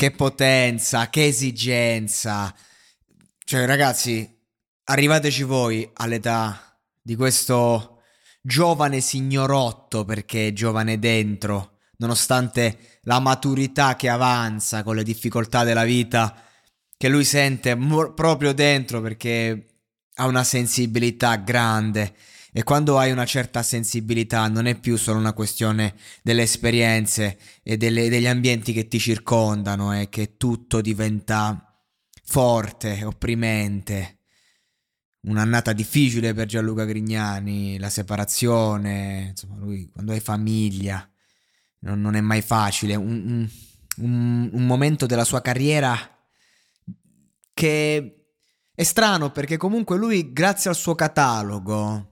Che potenza, che esigenza. Cioè, ragazzi, arrivateci voi all'età di questo giovane signorotto perché è giovane dentro, nonostante la maturità che avanza con le difficoltà della vita che lui sente mo- proprio dentro perché ha una sensibilità grande e quando hai una certa sensibilità non è più solo una questione delle esperienze e delle, degli ambienti che ti circondano e che tutto diventa forte, opprimente. Un'annata difficile per Gianluca Grignani, la separazione, insomma, lui quando hai famiglia non, non è mai facile, un, un, un, momento della sua carriera che è strano perché comunque lui grazie al suo catalogo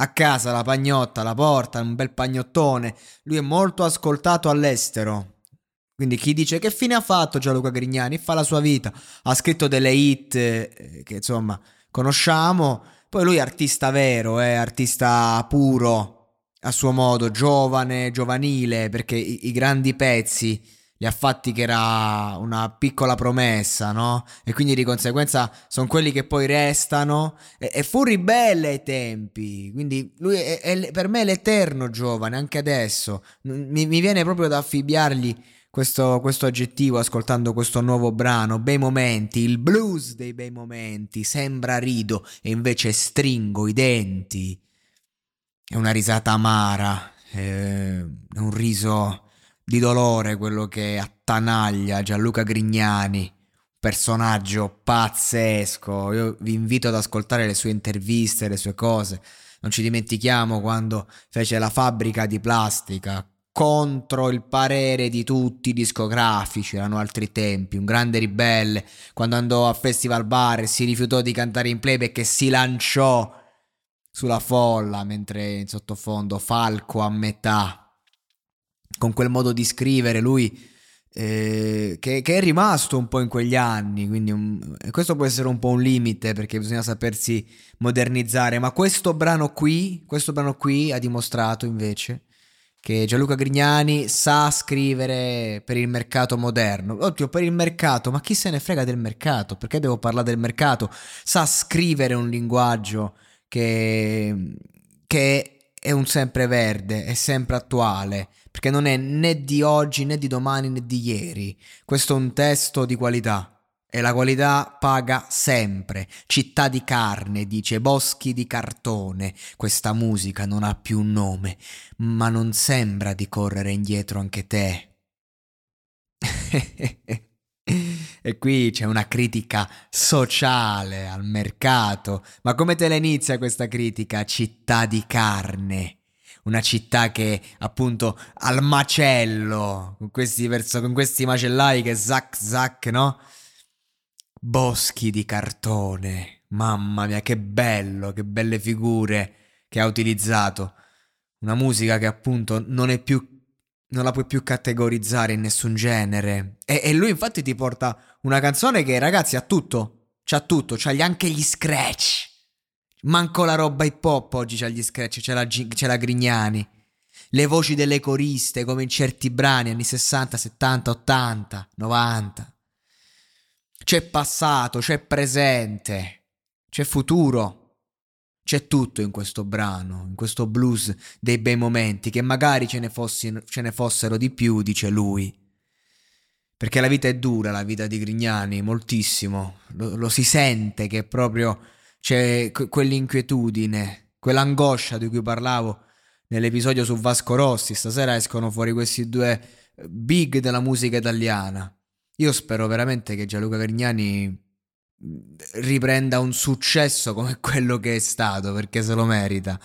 a casa la pagnotta, la porta, un bel pagnottone, lui è molto ascoltato all'estero. Quindi chi dice che fine ha fatto Gianluca Grignani? Fa la sua vita, ha scritto delle hit eh, che insomma conosciamo. Poi lui è artista vero, è artista puro, a suo modo, giovane, giovanile, perché i, i grandi pezzi li ha fatti che era una piccola promessa, no? E quindi di conseguenza sono quelli che poi restano. E, e fu ribelle ai tempi, quindi lui è, è, per me è l'eterno giovane, anche adesso. Mi, mi viene proprio da affibbiargli questo, questo, aggettivo ascoltando questo nuovo brano, bei momenti, il blues dei bei momenti, sembra rido e invece stringo i denti. È una risata amara, è un riso di dolore quello che attanaglia Gianluca Grignani, personaggio pazzesco. Io vi invito ad ascoltare le sue interviste, le sue cose. Non ci dimentichiamo quando fece la fabbrica di plastica contro il parere di tutti i discografici, erano altri tempi, un grande ribelle, quando andò a Festival Bar e si rifiutò di cantare in playback e si lanciò sulla folla mentre in sottofondo Falco a metà, con quel modo di scrivere lui eh, che, che, è rimasto un po' in quegli anni, quindi un, questo può essere un po' un limite perché bisogna sapersi modernizzare, ma questo brano qui, questo brano qui ha dimostrato invece che Gianluca Grignani sa scrivere per il mercato moderno. Oddio, per il mercato, ma chi se ne frega del mercato? Perché devo parlare del mercato? Sa scrivere un linguaggio che, che è un sempreverde, è sempre attuale, perché non è né di oggi né di domani né di ieri. Questo è un testo di qualità. E la qualità paga sempre. Città di carne, dice, boschi di cartone. Questa musica non ha più un nome, ma non sembra di correre indietro anche te. e qui c'è una critica sociale al mercato. Ma come te la inizia questa critica? Città di carne una città che appunto al macello, con questi, verso, con questi macellai che zac zac, no? Boschi di cartone. Mamma mia, che bello, che belle figure che ha utilizzato. Una musica che appunto non è più. Non la puoi più categorizzare in nessun genere. E, e lui infatti ti porta una canzone che, ragazzi, ha tutto. C'ha tutto, c'ha anche gli scratch. Manco la roba hip hop oggi c'ha gli scratch, c'è la, c'è la Grignani. Le voci delle coriste, come in certi brani anni 60, 70, 80, 90. C'è passato, c'è presente, c'è futuro. C'è tutto in questo brano, in questo blues dei bei momenti, che magari ce ne, fossi, ce ne fossero di più, dice lui. Perché la vita è dura, la vita di Grignani, moltissimo. Lo, lo si sente che proprio c'è quell'inquietudine, quell'angoscia di cui parlavo nell'episodio su Vasco Rossi. Stasera escono fuori questi due big della musica italiana. Io spero veramente che Gianluca Grignani riprenda un successo come quello che è stato, perché se lo merita,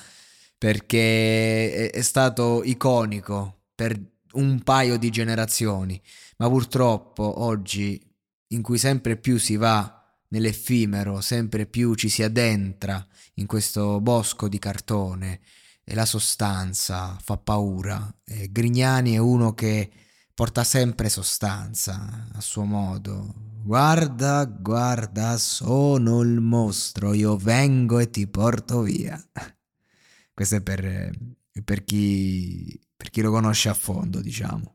perché è stato iconico per un paio di generazioni, ma purtroppo oggi in cui sempre più si va nell'effimero, sempre più ci si addentra in questo bosco di cartone e la sostanza fa paura. E Grignani è uno che porta sempre sostanza a suo modo. Guarda, guarda, sono il mostro, io vengo e ti porto via. Questo è per, per, chi, per chi lo conosce a fondo, diciamo.